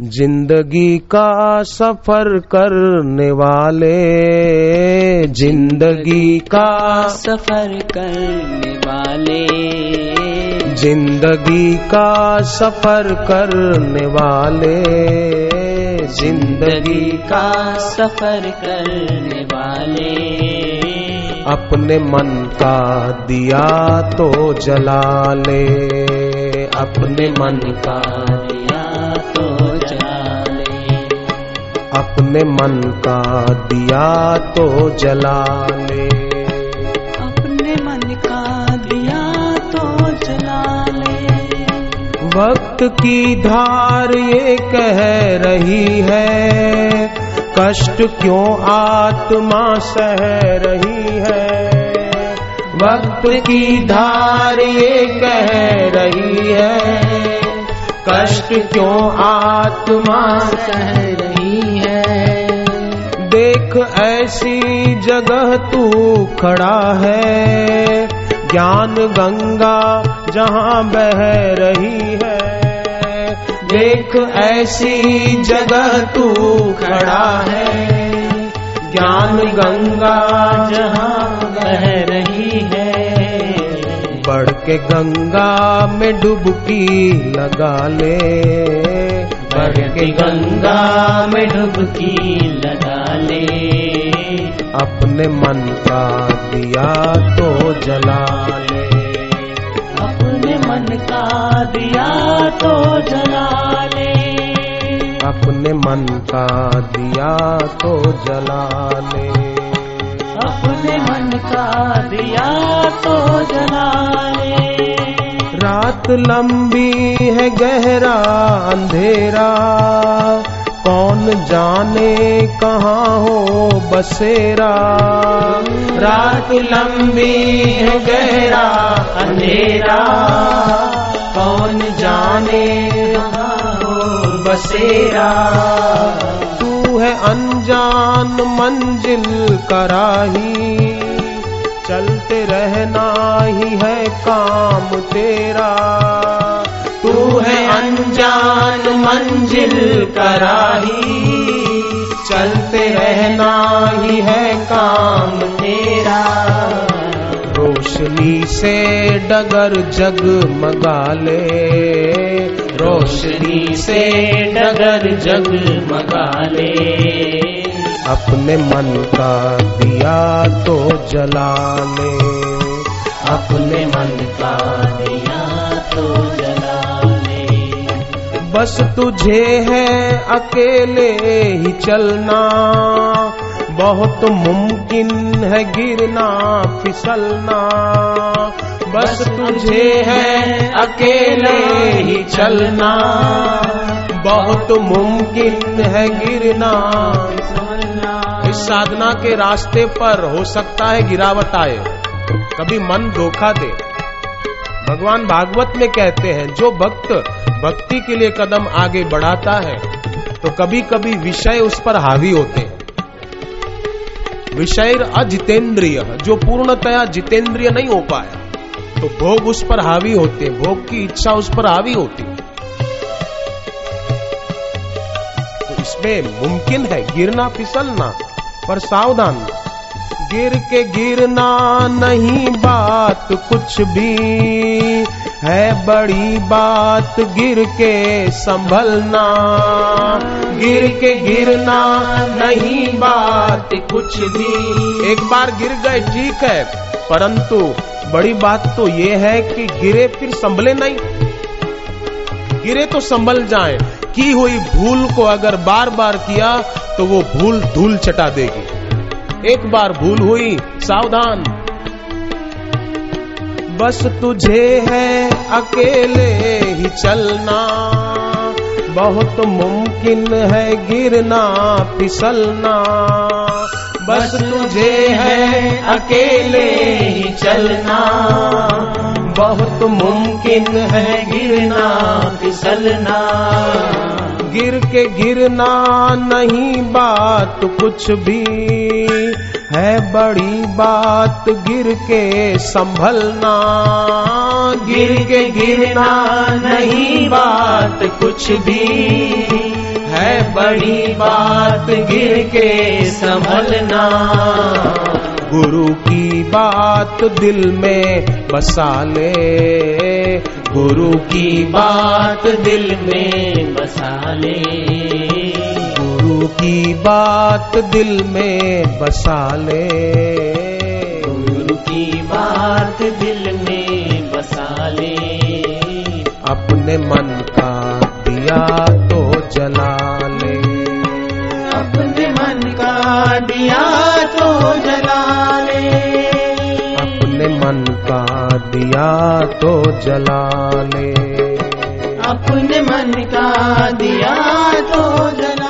ज़िंदगी का सफ़र करने वाले ज़िंदगी का सफ़र करने वाले। ज़िंदगी का सफ़र करने वाले ज़िंदगी का सफ़र करने वाले। अपने मन का दिया तो जला ले अपने मन का अपने मन का दिया तो जला ले अपने मन का दिया तो जला ले वक्त की धार ये कह रही है कष्ट क्यों आत्मा सह रही है? वक्त की धार ये कह रही है कष्ट क्यों आत्मा सह रही है देख ऐसी जगह तू खड़ा है, ज्ञान गंगा जहाँ बह रही है। देख ऐसी जगह तू खड़ा है, ज्ञान गंगा जहाँ बह रही है। बढ़ के गंगा में डुबकी लगा ले के गंगा में डुबकी लगा ले। अपने मन का दिया तो जला ले। अपने मन का दिया तो जला ले। अपने मन का दिया तो जला ले। अपने मन का दिया तो जला ले। रात लंबी है, गहरा अंधेरा। कौन जाने कहाँ हो बसेरा। रात लंबी है, गहरा अंधेरा। कौन जाने हो बसेरा। तू है अनजान मंजिल कराही चलते रहना ही है काम तेरा। तू है अनजान मंजिल कराही चलते रहना ही है काम तेरा। रोशनी से डगर जगमगा ले। रोशनी से डगर जगमगा ले अपने मन का दिया तो जला ले अपने मन का दिया तो जला ले बस तुझे है अकेले ही चलना। बहुत मुमकिन है गिरना फिसलना। बस तुझे है अकेले ही चलना। बहुत मुमकिन है गिरना इस साधना के रास्ते पर हो सकता है गिरावट आए। कभी मन धोखा दे। भगवान भागवत में कहते हैं जो भक्त भक्ति के लिए कदम आगे बढ़ाता है तो कभी कभी विषय उस पर हावी होते हैं। विषय अजितेंद्रिय, जो पूर्णतया जितेंद्रिय नहीं हो पाया। तो भोग उस पर हावी होते, भोग की इच्छा उस पर हावी होती। है तो इसमें मुमकिन है गिरना, फिसलना, पर सावधान गिर के गिरना नहीं बात कुछ भी, है बड़ी बात गिर के संभलना। गिर के गिरना नहीं बात कुछ भी। एक बार गिर गए ठीक है, परंतु बड़ी बात तो ये है कि गिरे फिर संभले नहीं। गिरे तो संभल जाए। की हुई भूल को अगर बार बार किया तो वो भूल धूल चटा देगी। एक बार भूल हुई, सावधान। बस तुझे है अकेले ही चलना। बहुत मुमकिन है गिरना फिसलना। बस तुझे है अकेले ही चलना। बहुत मुमकिन है गिरना फिसलना। गिर के गिरना नहीं बात कुछ भी। है बड़ी बात गिर के संभलना। गिर के गिरना नहीं बात कुछ भी। है बड़ी बात गिर के संभलना। गुरु की बात दिल में बसा ले। गुरु की बात दिल में बसा ले। गुरु की बात दिल में बसा ले। गुरु की बात दिल में अपने मन का दिया तो जला ले। अपने मन का दिया तो जला ले। अपने मन का दिया तो जला ले। अपने मन का दिया तो जला